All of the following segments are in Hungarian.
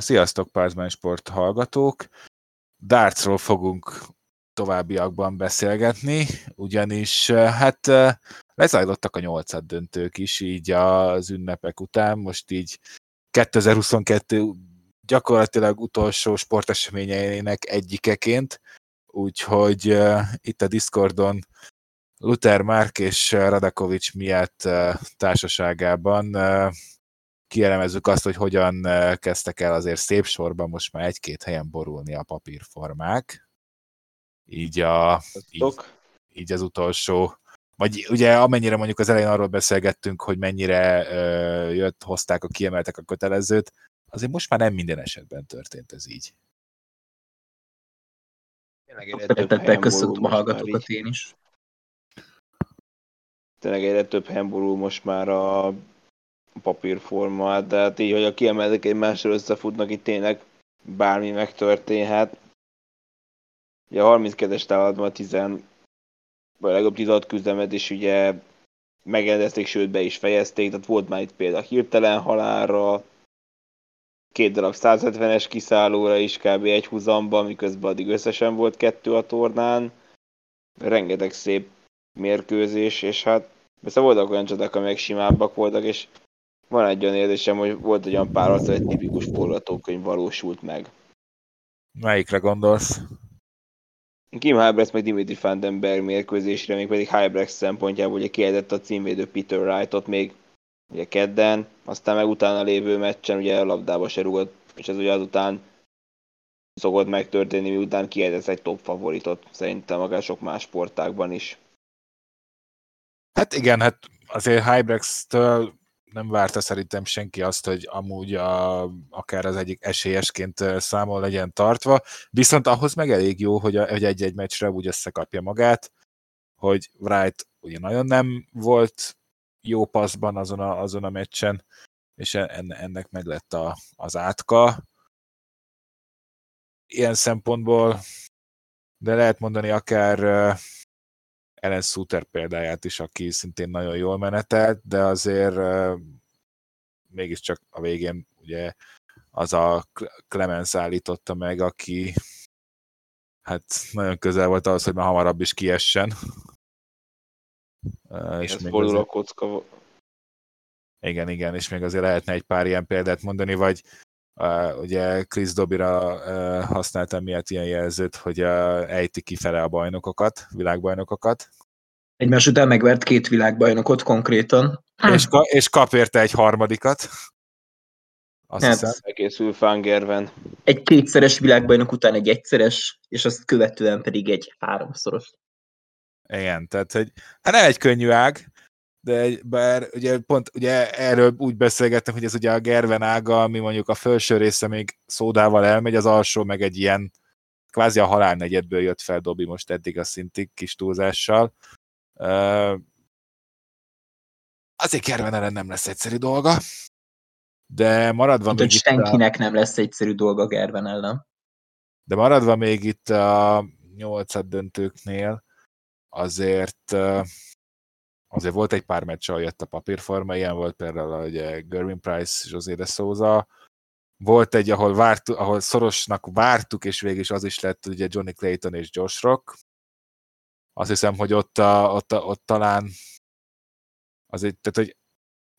Sziasztok, Pázmány Sport hallgatók! Dartsról fogunk továbbiakban beszélgetni, ugyanis hát lezajlottak a nyolcad döntők is így az ünnepek után, most így 2022 gyakorlatilag utolsó sporteseményeinek egyikeként, úgyhogy uh, itt a Discordon Luther Mark és Radakovics miatt társaságában kielemezzük azt, hogy hogyan kezdtek el azért szép sorban most már egy-két helyen borulni a papírformák. Így, a, így, így az utolsó vagy ugye amennyire mondjuk az elején arról beszélgettünk, hogy mennyire ö, jött, hozták a kiemeltek a kötelezőt, azért most már nem minden esetben történt ez így. Szeretettel köszöntöm a hallgatókat én is. Tényleg egyre több helyen most már a papírforma, de hát így, hogy a kiemeltek egymással összefutnak, itt tényleg bármi megtörténhet. Ugye a 32-es támadban a 10, vagy legalább 16 küzdemet is ugye megrendezték, sőt be is fejezték, tehát volt már itt például hirtelen halálra, két darab 170-es kiszállóra is kb. egy húzamba, miközben addig összesen volt kettő a tornán. Rengeteg szép mérkőzés, és hát persze voltak olyan csodák, amelyek simábbak voltak, és van egy olyan érzésem, hogy volt egy olyan pár egy tipikus forgatókönyv valósult meg. Melyikre gondolsz? Kim Halbrecht meg Dimitri Vandenberg mérkőzésre, még pedig Halbrecht szempontjából ugye kiadett a címvédő Peter Wrightot még ugye kedden, aztán meg utána lévő meccsen ugye a labdába se rúgott, és ez ugye azután szokott megtörténni, miután kiadett egy top favoritot, szerintem akár sok más sportákban is. Hát igen, hát azért Hybrex-től nem várta szerintem senki azt, hogy amúgy a, akár az egyik esélyesként számol legyen tartva, viszont ahhoz meg elég jó, hogy, a, hogy egy-egy meccsre úgy összekapja magát, hogy Wright ugye nagyon nem volt jó passzban azon a, azon a meccsen, és ennek meg lett a, az átka. Ilyen szempontból, de lehet mondani akár ellen Suter példáját is, aki szintén nagyon jól menetelt, de azért mégiscsak a végén ugye az a Clemens állította meg, aki hát nagyon közel volt ahhoz, hogy már hamarabb is kiessen. és még fordul a kocka. Igen, igen, és még azért lehetne egy pár ilyen példát mondani, vagy Uh, ugye Chris Dobira uh, használtam miatt ilyen jelzőt, hogy uh, ejti kifele a bajnokokat, világbajnokokat. Egymás után megvert két világbajnokot konkrétan. És, ka- és kap érte egy harmadikat. Azt hát, hiszem. Egészül Fangerven. Egy kétszeres világbajnok után egy egyszeres, és azt követően pedig egy háromszoros. Igen, tehát hogy hát nem egy könnyű ág, de bár ugye pont ugye erről úgy beszélgettem, hogy ez ugye a Gerven ága, ami mondjuk a felső része még szódával elmegy, az alsó meg egy ilyen kvázi a halál negyedből jött fel Dobi most eddig a szintig kis túlzással. Uh, azért Gerven ellen nem lesz egyszerű dolga, de maradva Mint, még senkinek a... nem lesz egyszerű dolga Gerven ellen. De maradva még itt a nyolcad döntőknél, azért uh, azért volt egy pár meccs, ahol jött a papírforma, ilyen volt például ugye Gerwin Price, José de Souza, volt egy, ahol, vártu, ahol szorosnak vártuk, és végig is az is lett ugye Johnny Clayton és Josh Rock. Azt hiszem, hogy ott, a, ott, a, ott talán azért, tehát, hogy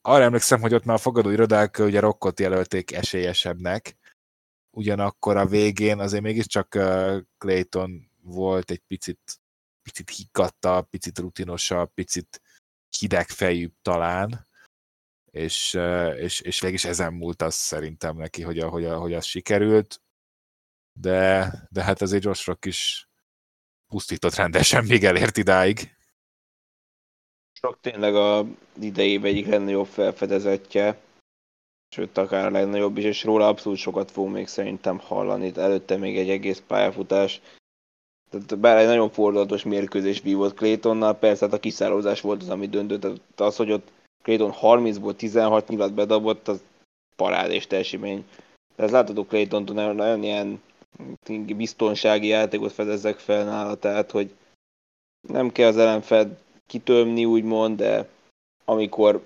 arra emlékszem, hogy ott már a fogadó irodák ugye Rockot jelölték esélyesebbnek, ugyanakkor a végén azért mégiscsak Clayton volt egy picit, picit higgadta, picit rutinosabb, picit hidegfejűbb talán, és, és, és végig ezen múlt az szerintem neki, hogy, a, hogy, a, hogy az sikerült, de, de hát azért Josh Rock is pusztított rendesen, még elért idáig. Rock tényleg a idejében egyik legnagyobb felfedezetje, sőt akár a legnagyobb is, és róla abszolút sokat fogunk még szerintem hallani. Előtte még egy egész pályafutás tehát bár egy nagyon fordulatos mérkőzés vívott Claytonnal, persze hát a kiszállózás volt az, ami döntött. Tehát az, hogy ott Clayton 30-ból 16 nyilat bedobott, az parád és teljesítmény. Tehát látható Clayton nagyon, nagyon ilyen biztonsági játékot fedezzek fel nála, tehát hogy nem kell az ellenfed kitömni, úgymond, de amikor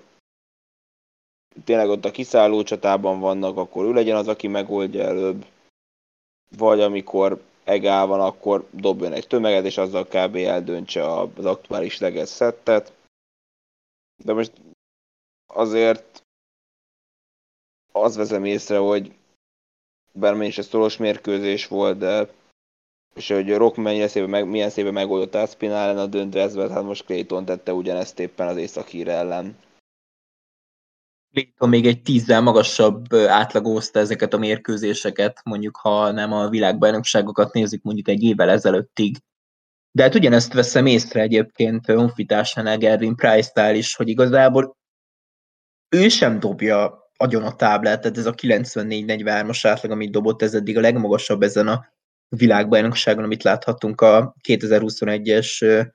tényleg ott a kiszálló csatában vannak, akkor ő legyen az, aki megoldja előbb. Vagy amikor egál van, akkor dobjon egy tömeget, és azzal kb. eldöntse az aktuális leges szettet. De most azért az vezem észre, hogy bármilyen is ez szoros mérkőzés volt, de és hogy Rock mennyire szépen, meg, milyen szépen megoldott Aspinall ellen a döntőezbe, hát most Clayton tette ugyanezt éppen az Északír ellen. Clayton még egy tízzel magasabb átlagozta ezeket a mérkőzéseket, mondjuk ha nem a világbajnokságokat nézzük mondjuk egy évvel ezelőttig. De hát ugyanezt veszem észre egyébként honfitársánál Gervin Price-tál is, hogy igazából ő sem dobja agyon a táblát, tehát ez a 94-43-as átlag, amit dobott, ez eddig a legmagasabb ezen a világbajnokságon, amit láthattunk a 2021-es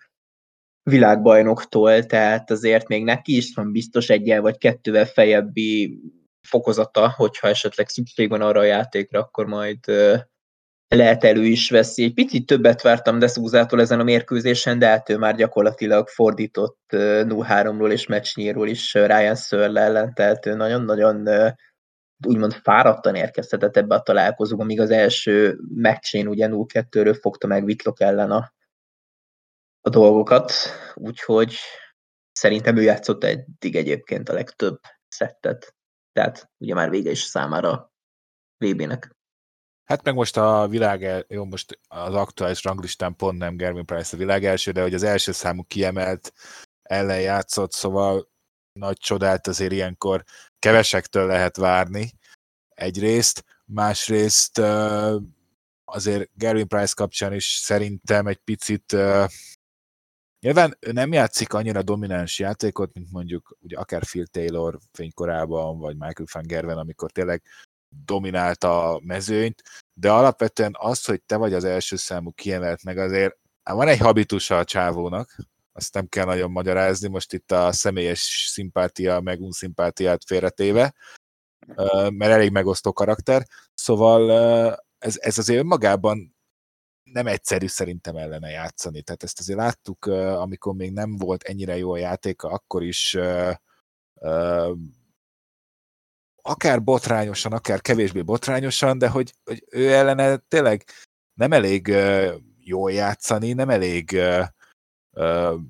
világbajnoktól, tehát azért még neki is van biztos egyel vagy kettővel fejebbi fokozata, hogyha esetleg szükség van arra a játékra, akkor majd lehet elő is veszi. Egy picit többet vártam Deszúzától ezen a mérkőzésen, de hát ő már gyakorlatilag fordított 0-3-ról és meccsnyíról is Ryan Sörle ellen, tehát ő nagyon-nagyon úgymond fáradtan érkezhetett ebbe a találkozóba, míg az első meccsén ugye 0-2-ről fogta meg Vitlok ellen a, a dolgokat, úgyhogy szerintem ő játszott eddig egyébként a legtöbb szettet, tehát ugye már vége is számára VB-nek. Hát meg most a világ, jó, most az aktuális ranglistán pont nem Gervin Price a világ első, de hogy az első számú kiemelt ellen játszott, szóval nagy csodát azért ilyenkor kevesektől lehet várni egyrészt, másrészt azért Gervin Price kapcsán is szerintem egy picit Nyilván ő nem játszik annyira domináns játékot, mint mondjuk ugye akár Phil Taylor fénykorában, vagy Michael van Gerven, amikor tényleg dominálta a mezőnyt, de alapvetően az, hogy te vagy az első számú kiemelt, meg azért van egy habitusa a csávónak, azt nem kell nagyon magyarázni, most itt a személyes szimpátia, meg unszimpátiát félretéve, mert elég megosztó karakter, szóval ez, ez azért önmagában nem egyszerű szerintem ellene játszani. Tehát ezt azért láttuk, amikor még nem volt ennyire jó a játéka, akkor is akár botrányosan, akár kevésbé botrányosan, de hogy, hogy ő ellene tényleg nem elég jól játszani, nem elég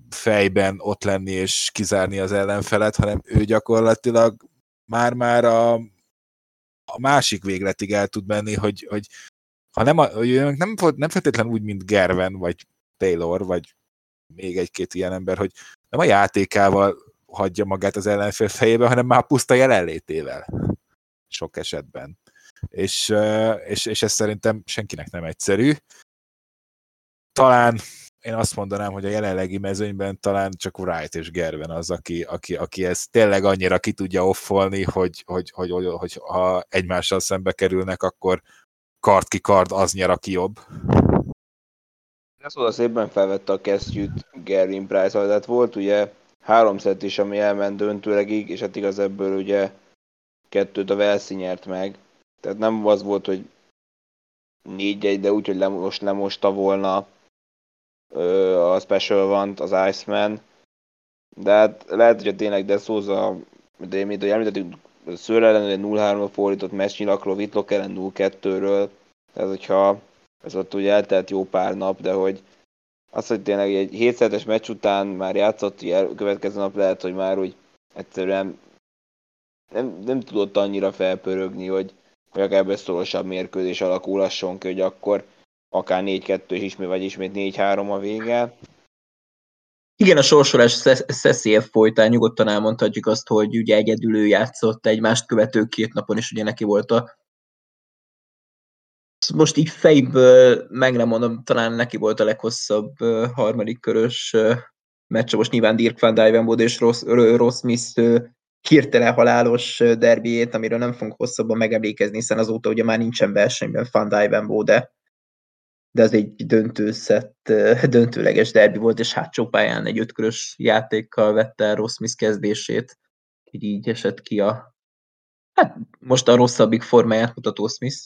fejben ott lenni és kizárni az ellenfelet, hanem ő gyakorlatilag már-már a, a másik végletig el tud menni, hogy, hogy ha nem, a, nem, nem feltétlenül úgy, mint Gerven, vagy Taylor, vagy még egy-két ilyen ember, hogy nem a játékával hagyja magát az ellenfél fejébe, hanem már puszta jelenlétével sok esetben. És, és, és ez szerintem senkinek nem egyszerű. Talán én azt mondanám, hogy a jelenlegi mezőnyben talán csak Wright és Gerven az, aki, aki, aki ezt tényleg annyira ki tudja offolni, hogy, hogy, hogy, hogy, hogy ha egymással szembe kerülnek, akkor kard ki kard, az nyer, aki jobb. Ez oda szépen felvette a kesztyűt Gervin Price, tehát volt ugye három szett is, ami elment döntőlegig, és hát igaz ebből ugye kettőt a Velszi nyert meg. Tehát nem az volt, hogy négy egy, de úgy, hogy most lemosta volna ö, a Special van az Iceman. De hát lehet, hogy tényleg De Souza, de mint hogy említettük, Szőr ellen 0-3-ra fordított meccsnyilakról, Whitlock ellen 0-2-ről. Tehát, hogyha ez ott ugye eltelt jó pár nap, de hogy az, hogy tényleg egy 7 meccs után már játszott, ugye következő nap lehet, hogy már úgy egyszerűen nem, nem tudott annyira felpörögni, hogy, hogy akár ebből szorosabb mérkőzés alakulhasson ki, hogy akkor akár 4-2 és ismét, vagy ismét 4-3 a vége. Igen, a sorsolás szeszélyebb folytán nyugodtan elmondhatjuk azt, hogy ugye egyedül ő játszott egymást követő két napon, és ugye neki volt a most így fejből meg nem mondom, talán neki volt a leghosszabb harmadik körös meccs, most nyilván Dirk van Dijvenbod és Ross, Ross Smith hirtelen halálos derbiét, amiről nem fogunk hosszabban megemlékezni, hiszen azóta ugye már nincsen versenyben Van Dijvenbod, de, de ez egy döntőszett, döntőleges derbi volt, és hátsó pályán egy ötkörös játékkal vette el Ross Smith kezdését, így így esett ki a hát most a rosszabbik formáját mutató Smith,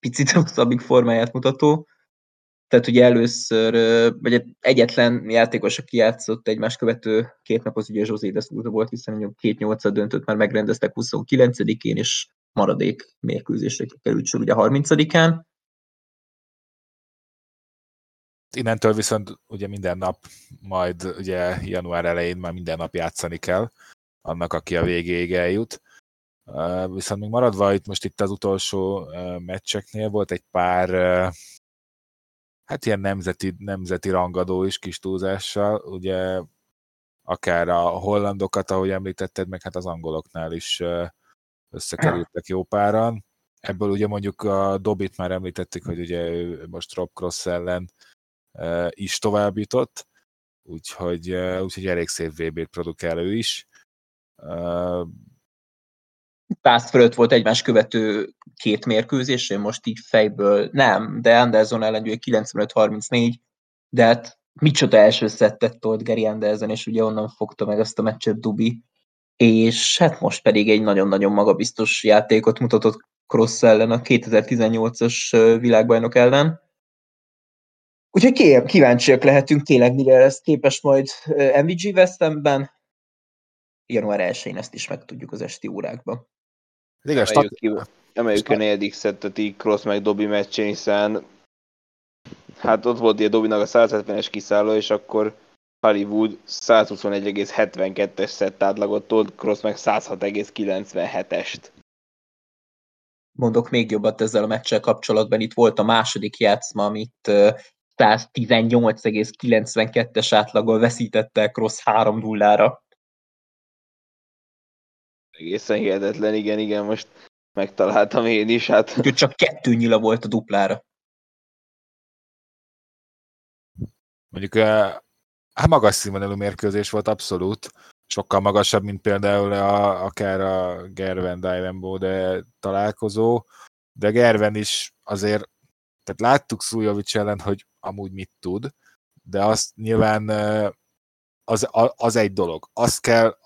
picit rosszabbik formáját mutató, tehát ugye először, vagy egyetlen játékos, aki játszott egymás követő két nap, az ugye José de volt, hiszen két nyolcad döntőt már megrendeztek 29-én, és maradék mérkőzésre került sor ugye 30-án. Innentől viszont ugye minden nap, majd ugye január elején már minden nap játszani kell annak, aki a végéig eljut. Viszont még maradva itt most itt az utolsó meccseknél volt egy pár hát ilyen nemzeti, nemzeti rangadó is kis túlzással, ugye akár a hollandokat, ahogy említetted, meg hát az angoloknál is összekerültek jó páran. Ebből ugye mondjuk a Dobit már említettük, hogy ugye ő most Rob Cross ellen is tovább jutott, úgyhogy, úgyhogy elég szép VB-t produkál ő is. Pász fölött volt egymás követő két mérkőzés, én most így fejből nem, de Anderson ellen 95-34, de hát micsoda első szettet tolt Gary Anderson, és ugye onnan fogta meg ezt a meccset Dubi, és hát most pedig egy nagyon-nagyon magabiztos játékot mutatott Cross ellen a 2018-as világbajnok ellen. Úgyhogy kíváncsiak lehetünk tényleg, mire lesz képes majd MVG Westemben. Január 1-én ezt is megtudjuk az esti órákban. Igen, emeljük, ki, emeljük a negyedik szettet így Cross meg Dobby meccsén, hiszen hát ott volt ilyen Dobinak a 170-es kiszálló, és akkor Hollywood 121,72-es szett átlagot tolt, Cross meg 106,97-est. Mondok még jobbat ezzel a meccsel kapcsolatban, itt volt a második játszma, amit 118,92-es átlaggal veszítette Cross 3 0 Egészen hihetetlen, igen, igen, most megtaláltam én is. Hát. Úgyhogy csak kettő nyila volt a duplára. Mondjuk hát magas színvonalú mérkőzés volt abszolút, sokkal magasabb, mint például a, akár a Gerven Divenbo de találkozó, de Gerven is azért, tehát láttuk Szújovics ellen, hogy amúgy mit tud, de azt nyilván az, az egy dolog. Azt kell,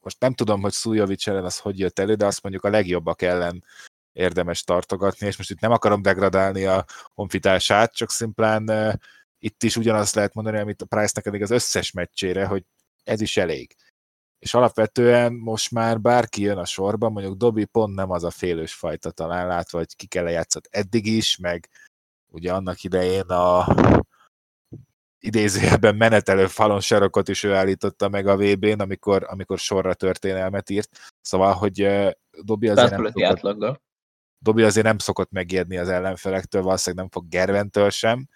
most nem tudom, hogy Szújovics ellen az hogy jött elő, de azt mondjuk a legjobbak ellen érdemes tartogatni, és most itt nem akarom degradálni a honfitársát, csak szimplán itt is ugyanazt lehet mondani, amit a Price-nek eddig az összes meccsére, hogy ez is elég. És alapvetően most már bárki jön a sorba, mondjuk Dobby pont nem az a félős fajta talán látva, hogy ki kell játszott eddig is, meg ugye annak idején a idézőjelben menetelő falon sarokot is ő állította meg a VB-n, amikor, amikor sorra történelmet írt. Szóval, hogy Dobby azért nem szokott, Dobby azért nem szokott megijedni az ellenfelektől, valószínűleg nem fog Gerventől sem,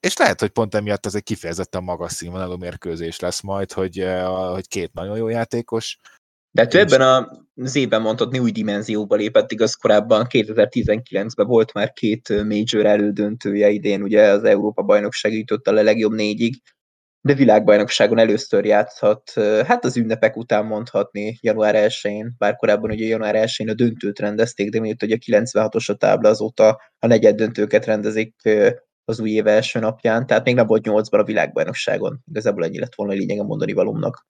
és lehet, hogy pont emiatt az egy kifejezetten magas színvonalú mérkőzés lesz majd, hogy, uh, hogy két nagyon jó játékos. De hát ebben az évben mondhatni új dimenzióba lépett, igaz korábban 2019-ben volt már két major elődöntője idén, ugye az Európa bajnokság jutott a legjobb négyig, de világbajnokságon először játszhat, hát az ünnepek után mondhatni január 1-én, bár korábban ugye január 1-én a döntőt rendezték, de miért hogy a 96-os a tábla azóta a negyed döntőket rendezik az új év első napján, tehát még nem volt 8-ban a világbajnokságon. Igazából ennyi lett volna a lényeg a mondani valómnak.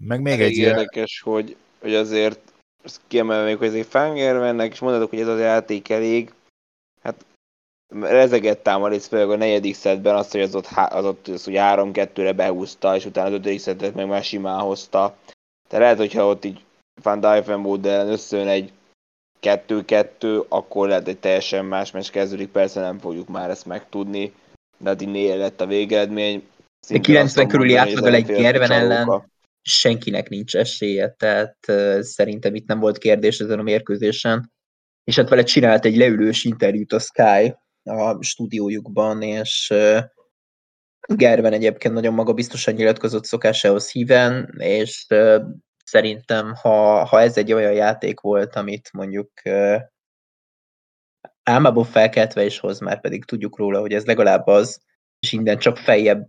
Meg még egy... érdekes, hogy, hogy azért azt kiemelve hogy ezért Fangervennek, és mondhatok, hogy ez az játék elég, hát rezegett ám a főleg a negyedik szedben azt, hogy az ott, az ott az, hogy 3-2-re behúzta, és utána az ötödik szettet meg már simán hozta. De lehet, hogyha ott így Van Dijvenbode ellen összejön egy 2-2, akkor lehet egy teljesen más meccs kezdődik, persze nem fogjuk már ezt megtudni, de hát így lett a végeredmény. De 90 körüli átlaggal egy Gerven ellen senkinek nincs esélye, tehát uh, szerintem itt nem volt kérdés ezen a mérkőzésen. És hát vele csinált egy leülős interjút a Sky a stúdiójukban, és uh, Gerben egyébként nagyon magabiztosan nyilatkozott szokásához híven, és szerintem, ha, ha ez egy olyan játék volt, amit mondjuk álmából felkeltve is hoz, már pedig tudjuk róla, hogy ez legalább az, és innen csak feljebb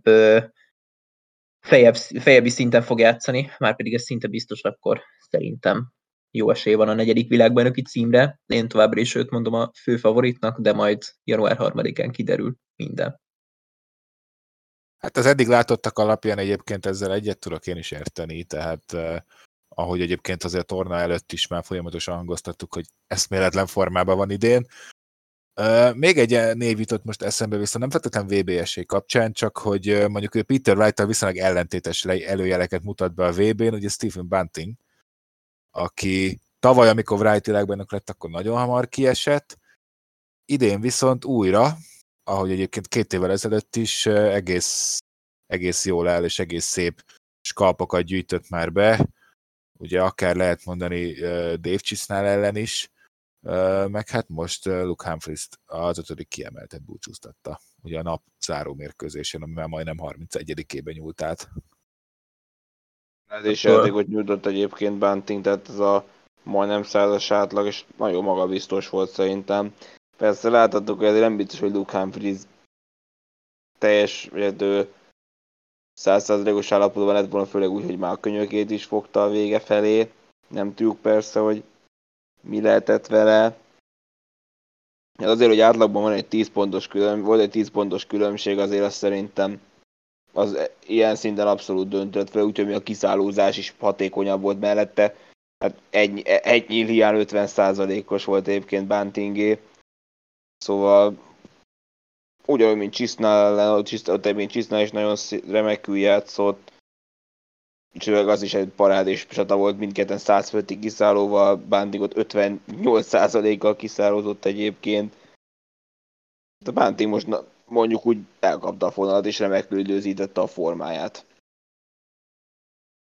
fejebb, fejebbi szinten fog játszani, már pedig ez szinte biztos, akkor szerintem jó esély van a negyedik világbajnoki címre. Én továbbra is őt mondom a fő favoritnak, de majd január 3-án kiderül minden. Hát az eddig látottak alapján egyébként ezzel egyet tudok én is érteni, tehát eh, ahogy egyébként azért a torna előtt is már folyamatosan hangoztattuk, hogy eszméletlen formában van idén. Még egy név jutott most eszembe, viszont nem feltétlenül VB kapcsán, csak hogy uh, mondjuk ő Peter wright viszonylag ellentétes előjeleket mutat be a VB-n, ugye Stephen Bunting, aki tavaly, amikor Wright világbajnok lett, akkor nagyon hamar kiesett, idén viszont újra, ahogy egyébként két évvel ezelőtt is egész, egész jól áll, és egész szép skalpokat gyűjtött már be, ugye akár lehet mondani Dave Chisnál ellen is, meg hát most Luke humphries az ötödik kiemeltet búcsúztatta, ugye a nap záró mérkőzésen, amivel majdnem 31-ében nyúlt át. Ez is hogy nyújtott egyébként Bunting, tehát ez a majdnem százas átlag, és nagyon magabiztos volt szerintem. Persze láthattuk, hogy ezért nem biztos, hogy Luke Humphries teljes, vagy százszázalékos állapotban lett volna, főleg úgy, hogy már a könyökét is fogta a vége felé. Nem tudjuk persze, hogy mi lehetett vele. Azért, hogy átlagban van egy 10 pontos külön, volt egy 10 pontos különbség, azért azt szerintem az ilyen szinten abszolút döntött fel, úgyhogy a kiszállózás is hatékonyabb volt mellette. Hát egy, egy nyíl hiány 50%-os volt egyébként Bantingé. Szóval ugyanúgy, mint Csisznál, ott mint Csisznál is nagyon remekül játszott. És az is egy parádés csata volt, mindketten 100 fölti kiszállóval, Bántingot 58%-kal kiszállózott egyébként. A Bánting most mondjuk úgy elkapta a fonalat, és remekül időzítette a formáját.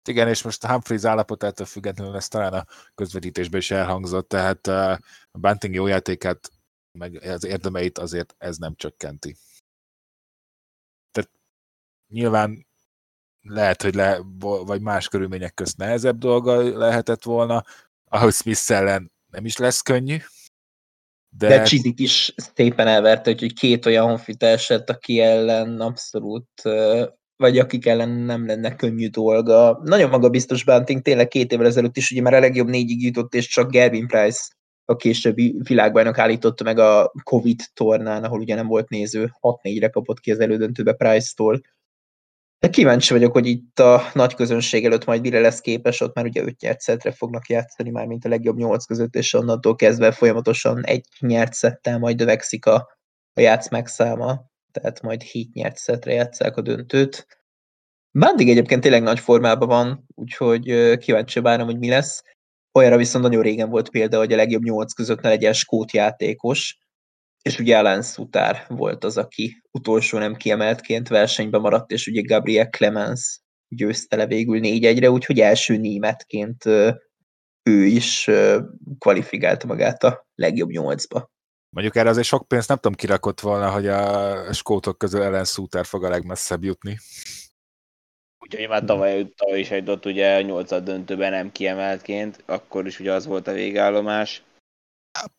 Igen, és most Humphreys állapotától függetlenül ez talán a közvetítésben is elhangzott, tehát a Bunting jó játékát meg az érdemeit azért ez nem csökkenti. Tehát nyilván lehet, hogy le, vagy más körülmények közt nehezebb dolga lehetett volna, ahogy Smith ellen nem is lesz könnyű. De, de Csizik is szépen elverte, hogy két olyan honfita esett, aki ellen abszolút, vagy akik ellen nem lenne könnyű dolga. Nagyon magabiztos Bunting, tényleg két évvel ezelőtt is ugye már a legjobb négyig jutott, és csak Gervin Price a későbbi világbajnok állította meg a Covid tornán, ahol ugye nem volt néző, 6-4-re kapott ki az elődöntőbe Price-tól. De kíváncsi vagyok, hogy itt a nagy közönség előtt majd mire lesz képes, ott már ugye 5 nyert szettre fognak játszani, már mint a legjobb 8 között, és onnantól kezdve folyamatosan egy nyert szettel majd növekszik a, a játszmák száma, tehát majd 7 nyert szetre játszák a döntőt. Bandig egyébként tényleg nagy formában van, úgyhogy kíváncsi várom, hogy mi lesz. Olyanra viszont nagyon régen volt példa, hogy a legjobb nyolc között ne legyen skót játékos, és ugye Alan Sutár volt az, aki utolsó nem kiemeltként versenyben maradt, és ugye Gabriel Clemens győzte le végül 4-1-re, úgyhogy első németként ő is kvalifikálta magát a legjobb nyolcba. Mondjuk erre azért sok pénzt nem tudom kirakott volna, hogy a skótok közül Ellen Suter fog a legmesszebb jutni. Úgyhogy már tavaly, tavaly is egy ott ugye a nyolcad döntőben nem kiemeltként, akkor is ugye az volt a végállomás.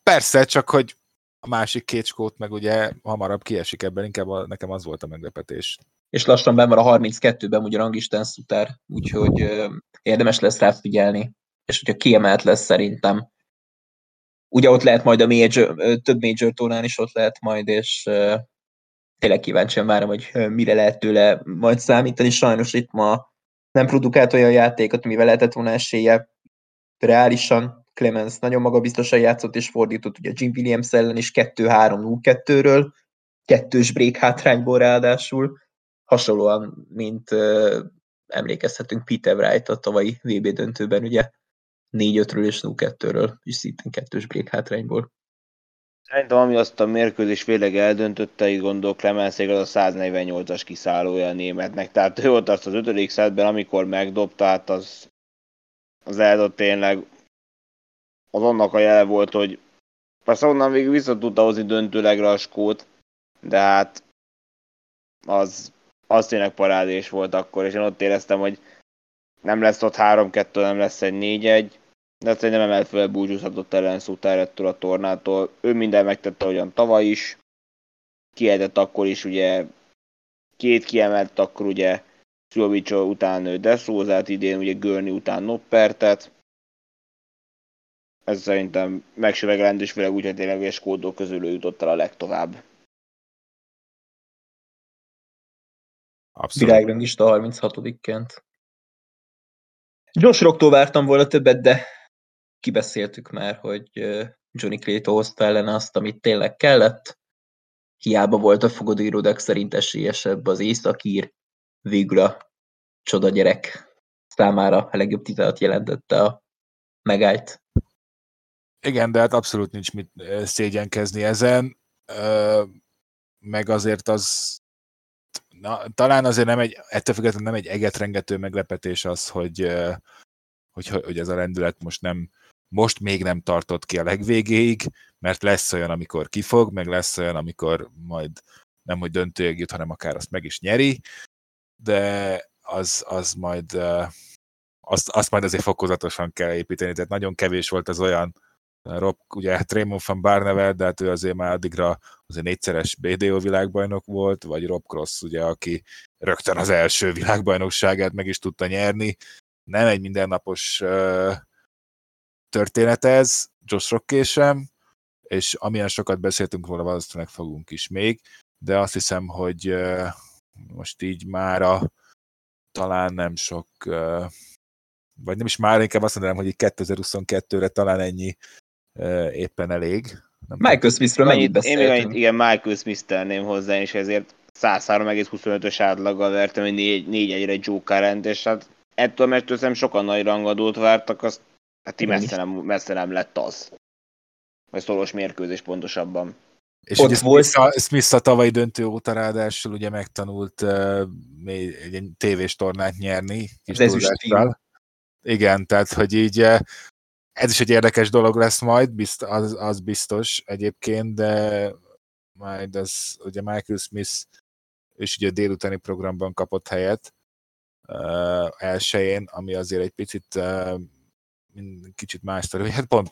Persze, csak hogy a másik két skót meg ugye hamarabb kiesik ebben, inkább a, nekem az volt a meglepetés. És lassan ben van a 32-ben ugye Rangisten Suter, úgyhogy ö, érdemes lesz rá figyelni, és hogyha kiemelt lesz szerintem. Ugye ott lehet majd a major, több major tónán is ott lehet majd, és ö, tényleg kíváncsian várom, hogy mire lehet tőle majd számítani. Sajnos itt ma nem produkált olyan játékot, mivel lehetett volna esélye reálisan. Clemens nagyon magabiztosan játszott és fordított, ugye Jim Williams ellen is 2-3-0-2-ről, kettős break hátrányból ráadásul, hasonlóan, mint uh, emlékezhetünk Peter Wright a tavalyi VB döntőben, ugye 4-5-ről és 0-2-ről, és szintén kettős break hátrányból. Szerintem ami azt a mérkőzés végleg eldöntötte, így gondol Clemenszék, az a 148-as kiszállója a németnek. Tehát ő ott azt az ötödik szedben, amikor megdobta, hát az, az eldott tényleg az annak a jele volt, hogy persze onnan végül vissza tudta hozni döntőlegre a skót, de hát az, az tényleg parádés volt akkor, és én ott éreztem, hogy nem lesz ott 3-2, nem lesz egy 4-1, de szerintem emelt fel búcsúzhatott ellen Szutár ettől a tornától. Ő minden megtette, ahogyan tavaly is. Kiedett akkor is ugye két kiemelt, akkor ugye Szlovics után Deszrózát, idén ugye Görni után Noppertet. Ez szerintem megsüvegelendő, és főleg úgy, hogy tényleg a skódok közül ő jutott el a legtovább. Abszolút. Világrangista 36-ként. Josh Rocktól vártam volna többet, de kibeszéltük már, hogy Johnny Clayton hozta ellene azt, amit tényleg kellett. Hiába volt a fogadóirodák szerint esélyesebb az északír, végül a csoda gyerek számára a legjobb titelt jelentette a megállt. Igen, de hát abszolút nincs mit szégyenkezni ezen, meg azért az na, talán azért nem egy, ettől függetlenül nem egy egetrengető meglepetés az, hogy, hogy, hogy ez a rendület most nem, most még nem tartott ki a legvégéig, mert lesz olyan, amikor kifog, meg lesz olyan, amikor majd nem, hogy döntőjeg jut, hanem akár azt meg is nyeri, de az, az majd azt, azt majd azért fokozatosan kell építeni, tehát nagyon kevés volt az olyan Rob, ugye hát Raymond van Barnevel, de hát ő azért már addigra azért négyszeres BDO világbajnok volt, vagy Rob Cross, ugye, aki rögtön az első világbajnokságát meg is tudta nyerni. Nem egy mindennapos uh, történet ez, Josh Rocké sem, és amilyen sokat beszéltünk volna, valószínűleg fogunk is még, de azt hiszem, hogy most így mára talán nem sok, vagy nem is már, inkább azt mondanám, hogy 2022-re talán ennyi éppen elég. Nem Michael Smithről mennyit beszéltünk? Én még igen, Michael Smith tenném hozzá, és ezért 103,25-ös átlaggal vertem, hogy 4, 4 egyre joker és hát ettől mert tőlem sokan nagy rangadót vártak, azt hát messze nem, messze nem lett az. Vagy szoros mérkőzés pontosabban. És Ott ugye volt... Smith, a, Smith a tavalyi döntő óta ráadásul ugye megtanult uh, egy tévés tornát nyerni. Kis Igen, tehát hogy így ez is egy érdekes dolog lesz majd, bizt, az, az biztos egyébként, de majd az ugye Michael Smith és ugye a délutáni programban kapott helyet uh, elsőjén, ami azért egy picit uh, kicsit más sztori, hát pont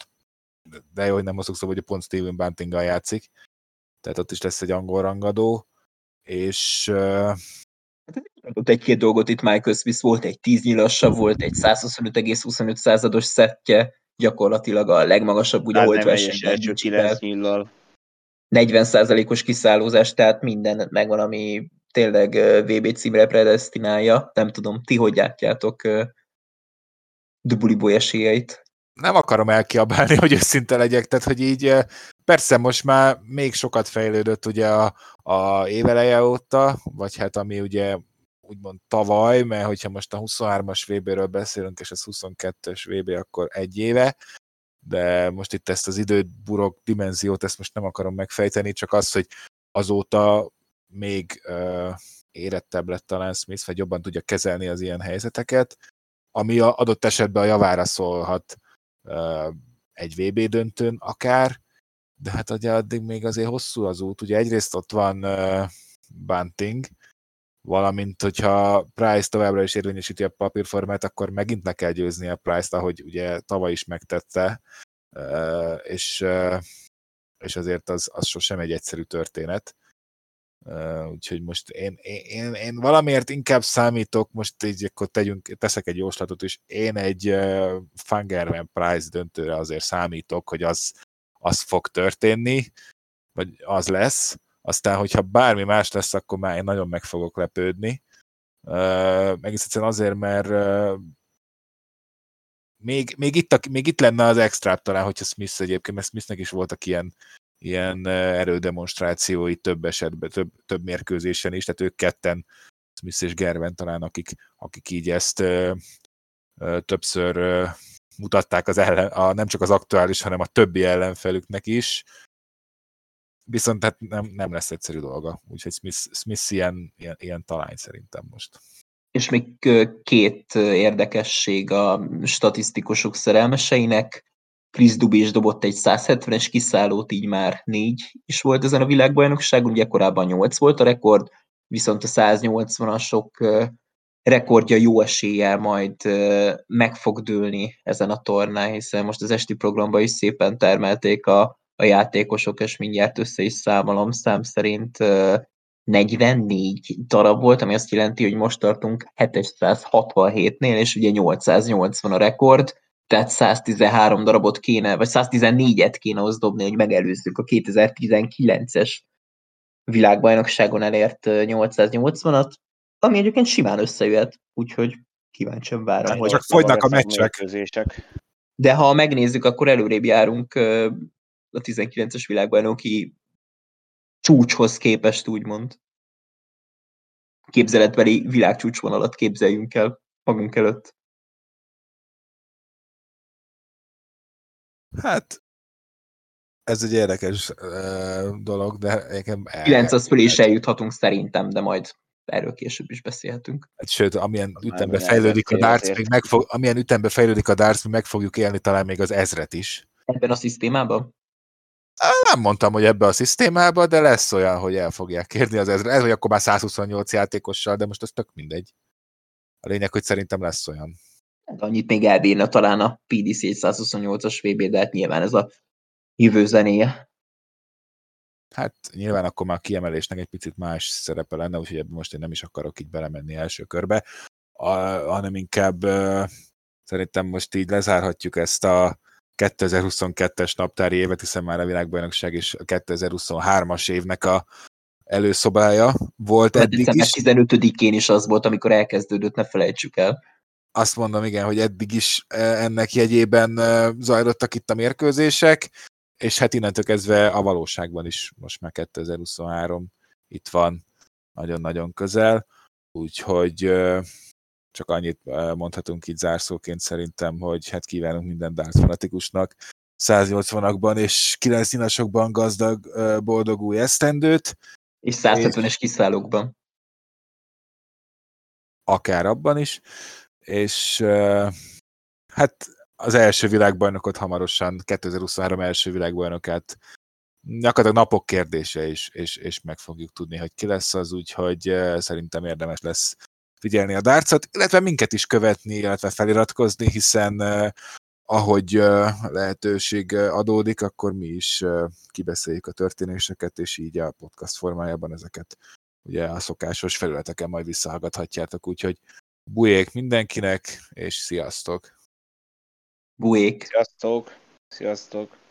de jó, hogy nem mozog szó, hogy pont Steven Buntinggal játszik, tehát ott is lesz egy angol rangadó, és uh, ott egy-két dolgot itt Michael Smith volt, egy 10 nyilassa, volt egy 125,25 százados szettje, gyakorlatilag a legmagasabb ugye holt versenyben. 40%-os kiszállózás, tehát minden megvan, ami tényleg VB címre predestinálja. Nem tudom, ti hogy látjátok Dubuliboly esélyeit? Nem akarom elkiabálni, hogy őszinte legyek, tehát hogy így persze most már még sokat fejlődött ugye a, a éveleje óta, vagy hát ami ugye úgymond tavaly, mert hogyha most a 23-as VB-ről beszélünk, és ez 22-es VB, akkor egy éve, de most itt ezt az időburok dimenziót, ezt most nem akarom megfejteni, csak az, hogy azóta még uh, érettebb lett talán Smith, vagy jobban tudja kezelni az ilyen helyzeteket, ami a adott esetben a javára szólhat egy VB döntőn akár, de hát ugye addig még azért hosszú az út. Ugye egyrészt ott van Bunting, valamint hogyha Price továbbra is érvényesíti a papírformát, akkor megint le kell győzni a Price-t, ahogy ugye tavaly is megtette, és, és azért az, az sosem egy egyszerű történet. Úgyhogy most én, én, én valamiért inkább számítok, most így akkor tegyünk, teszek egy jóslatot is, én egy Fangerman Price döntőre azért számítok, hogy az, az fog történni, vagy az lesz, aztán, hogyha bármi más lesz, akkor már én nagyon meg fogok lepődni. Uh, egész egyszerűen azért, mert uh, még, még, itt, a, még itt lenne az extra talán, hogyha Smith egyébként, mert Smithnek is voltak ilyen, ilyen erődemonstrációi több esetben, több, több mérkőzésen is, tehát ők ketten, Smith és Gerven talán, akik, akik így ezt uh, uh, többször uh, mutatták az ellen, a, nem csak az aktuális, hanem a többi ellenfelüknek is viszont hát nem, nem lesz egyszerű dolga, úgyhogy Smith, Smith ilyen, ilyen, ilyen talány szerintem most. És még két érdekesség a statisztikusok szerelmeseinek. Chris Dubi is dobott egy 170-es kiszállót, így már négy is volt ezen a világbajnokságon, ugye korábban 8 volt a rekord, viszont a 180-asok rekordja jó eséllyel majd meg fog dőlni ezen a tornán, hiszen most az esti programban is szépen termelték a a játékosok, és mindjárt össze is számolom, szám szerint 44 darab volt, ami azt jelenti, hogy most tartunk 767-nél, és ugye 880 a rekord, tehát 113 darabot kéne, vagy 114-et kéne az dobni, hogy megelőzzük a 2019-es világbajnokságon elért 880-at, ami egyébként simán összejöhet, úgyhogy kíváncsian várom. Hát, hogy csak fogynak a meccsek. De ha megnézzük, akkor előrébb járunk a 19-es világbajnoki csúcshoz képest, úgymond. Képzeletbeli világcsúcsvonalat képzeljünk el magunk előtt. Hát, ez egy érdekes uh, dolog, de nekem... 9 az fölé is eljuthatunk szerintem, de majd erről később is beszélhetünk. Hát, sőt, amilyen ütembe fejlődik a darts, még meg fog, amilyen ütembe fejlődik a darts, mi meg fogjuk élni talán még az ezret is. Ebben a szisztémában? Nem mondtam, hogy ebbe a szisztémába, de lesz olyan, hogy el fogják kérni az ezret. Ez, hogy akkor már 128 játékossal, de most az tök mindegy. A lényeg, hogy szerintem lesz olyan. Hát annyit még elbírna talán a PDC 128-as VB, de hát nyilván ez a jövő zenéje. Hát nyilván akkor már a kiemelésnek egy picit más szerepe lenne, úgyhogy ebben most én nem is akarok így belemenni első körbe, a, hanem inkább uh, szerintem most így lezárhatjuk ezt a 2022-es naptári évet, hiszen már a világbajnokság is a 2023-as évnek a előszobája volt eddig is. 15-én is az volt, amikor elkezdődött, ne felejtsük el. Azt mondom, igen, hogy eddig is ennek jegyében zajlottak itt a mérkőzések, és hát innentől kezdve a valóságban is most már 2023 itt van nagyon-nagyon közel, úgyhogy csak annyit mondhatunk itt zárszóként szerintem, hogy hát kívánunk minden darts fanatikusnak 180-akban és 9 színasokban gazdag, boldog új esztendőt. És 170-es kiszállókban. Akár abban is. És hát az első világbajnokot hamarosan, 2023 első világbajnokát gyakorlatilag napok kérdése is, és, és meg fogjuk tudni, hogy ki lesz az, úgyhogy szerintem érdemes lesz figyelni a dárcot, illetve minket is követni, illetve feliratkozni, hiszen ahogy lehetőség adódik, akkor mi is kibeszéljük a történéseket, és így a podcast formájában ezeket ugye a szokásos felületeken majd visszahallgathatjátok, úgyhogy bujék mindenkinek, és sziasztok! Bujék! Sziasztok! Sziasztok!